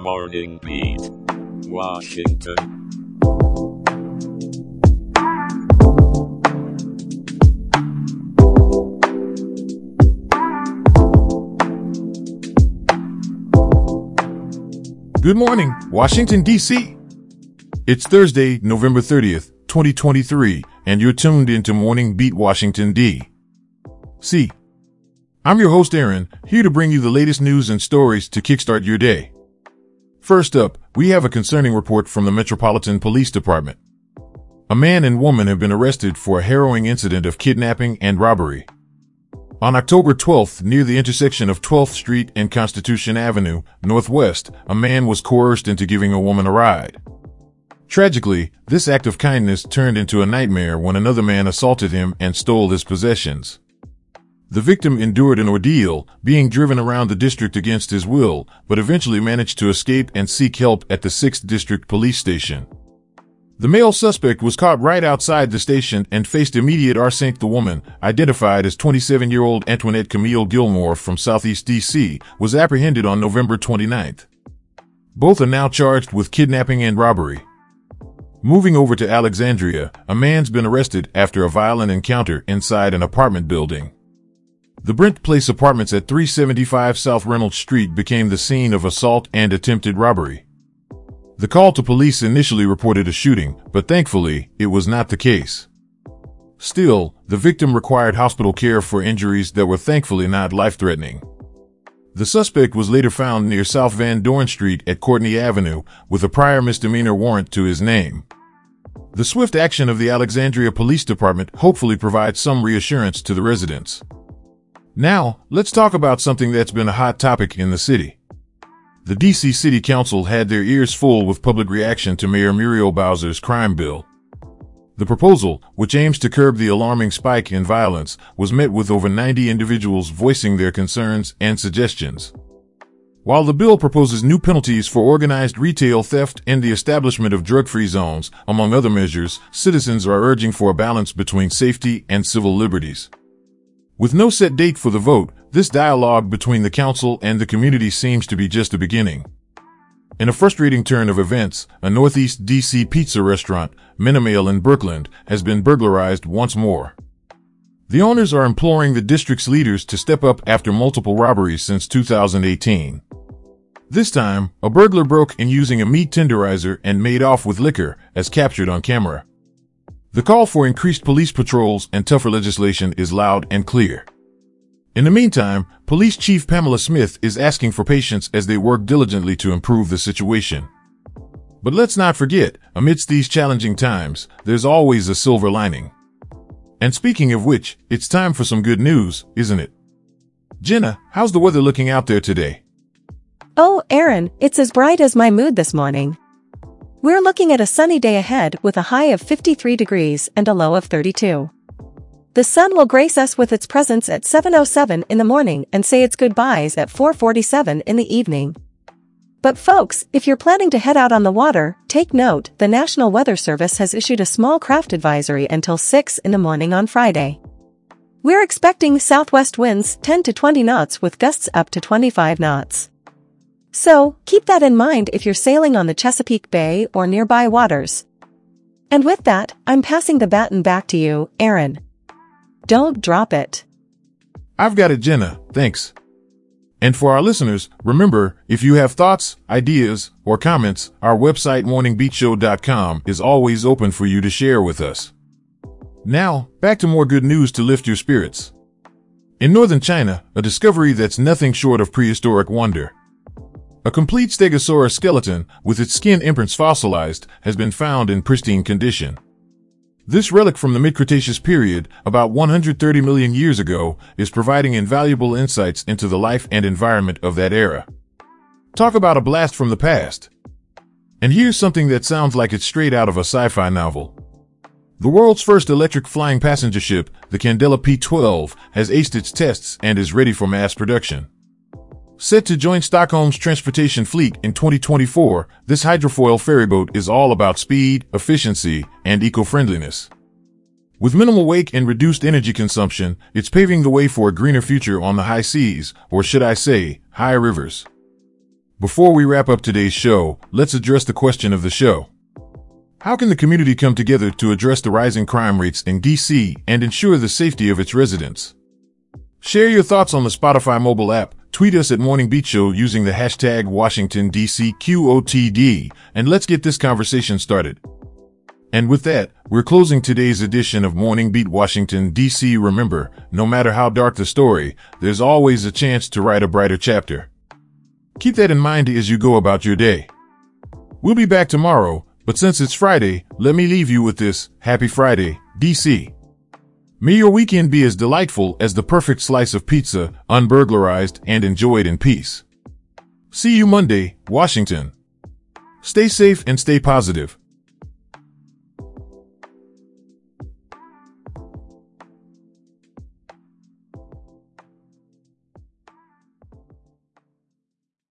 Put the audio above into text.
Morning Beat, Washington. Good morning, Washington, D.C. It's Thursday, November 30th, 2023, and you're tuned into Morning Beat Washington, D.C. I'm your host, Aaron, here to bring you the latest news and stories to kickstart your day. First up, we have a concerning report from the Metropolitan Police Department. A man and woman have been arrested for a harrowing incident of kidnapping and robbery. On October 12th, near the intersection of 12th Street and Constitution Avenue, Northwest, a man was coerced into giving a woman a ride. Tragically, this act of kindness turned into a nightmare when another man assaulted him and stole his possessions. The victim endured an ordeal, being driven around the district against his will, but eventually managed to escape and seek help at the 6th District Police Station. The male suspect was caught right outside the station and faced immediate arrest. The woman, identified as 27-year-old Antoinette Camille Gilmore from Southeast DC, was apprehended on November 29th. Both are now charged with kidnapping and robbery. Moving over to Alexandria, a man's been arrested after a violent encounter inside an apartment building. The Brent Place apartments at 375 South Reynolds Street became the scene of assault and attempted robbery. The call to police initially reported a shooting, but thankfully, it was not the case. Still, the victim required hospital care for injuries that were thankfully not life-threatening. The suspect was later found near South Van Dorn Street at Courtney Avenue with a prior misdemeanor warrant to his name. The swift action of the Alexandria Police Department hopefully provides some reassurance to the residents. Now, let's talk about something that's been a hot topic in the city. The DC City Council had their ears full with public reaction to Mayor Muriel Bowser's crime bill. The proposal, which aims to curb the alarming spike in violence, was met with over 90 individuals voicing their concerns and suggestions. While the bill proposes new penalties for organized retail theft and the establishment of drug-free zones, among other measures, citizens are urging for a balance between safety and civil liberties. With no set date for the vote, this dialogue between the council and the community seems to be just the beginning. In a frustrating turn of events, a Northeast DC pizza restaurant, Menomale in Brookland, has been burglarized once more. The owners are imploring the district's leaders to step up after multiple robberies since 2018. This time, a burglar broke in using a meat tenderizer and made off with liquor, as captured on camera. The call for increased police patrols and tougher legislation is loud and clear. In the meantime, Police Chief Pamela Smith is asking for patience as they work diligently to improve the situation. But let's not forget, amidst these challenging times, there's always a silver lining. And speaking of which, it's time for some good news, isn't it? Jenna, how's the weather looking out there today? Oh, Aaron, it's as bright as my mood this morning. We're looking at a sunny day ahead with a high of 53 degrees and a low of 32. The sun will grace us with its presence at 7.07 in the morning and say its goodbyes at 4.47 in the evening. But folks, if you're planning to head out on the water, take note, the National Weather Service has issued a small craft advisory until 6 in the morning on Friday. We're expecting southwest winds 10 to 20 knots with gusts up to 25 knots. So, keep that in mind if you're sailing on the Chesapeake Bay or nearby waters. And with that, I'm passing the baton back to you, Aaron. Don't drop it. I've got it, Jenna. Thanks. And for our listeners, remember, if you have thoughts, ideas, or comments, our website morningbeatshow.com is always open for you to share with us. Now, back to more good news to lift your spirits. In northern China, a discovery that's nothing short of prehistoric wonder. A complete Stegosaurus skeleton, with its skin imprints fossilized, has been found in pristine condition. This relic from the mid-Cretaceous period, about 130 million years ago, is providing invaluable insights into the life and environment of that era. Talk about a blast from the past. And here's something that sounds like it's straight out of a sci-fi novel. The world's first electric flying passenger ship, the Candela P-12, has aced its tests and is ready for mass production. Set to join Stockholm's transportation fleet in 2024, this hydrofoil ferryboat is all about speed, efficiency, and eco-friendliness. With minimal wake and reduced energy consumption, it's paving the way for a greener future on the high seas, or should I say, high rivers. Before we wrap up today's show, let's address the question of the show. How can the community come together to address the rising crime rates in DC and ensure the safety of its residents? Share your thoughts on the Spotify mobile app, tweet us at Morning Beat Show using the hashtag WashingtonDCQOTD, and let's get this conversation started. And with that, we're closing today's edition of Morning Beat Washington, D.C. Remember, no matter how dark the story, there's always a chance to write a brighter chapter. Keep that in mind as you go about your day. We'll be back tomorrow, but since it's Friday, let me leave you with this Happy Friday, DC. May your weekend be as delightful as the perfect slice of pizza, unburglarized and enjoyed in peace. See you Monday, Washington. Stay safe and stay positive.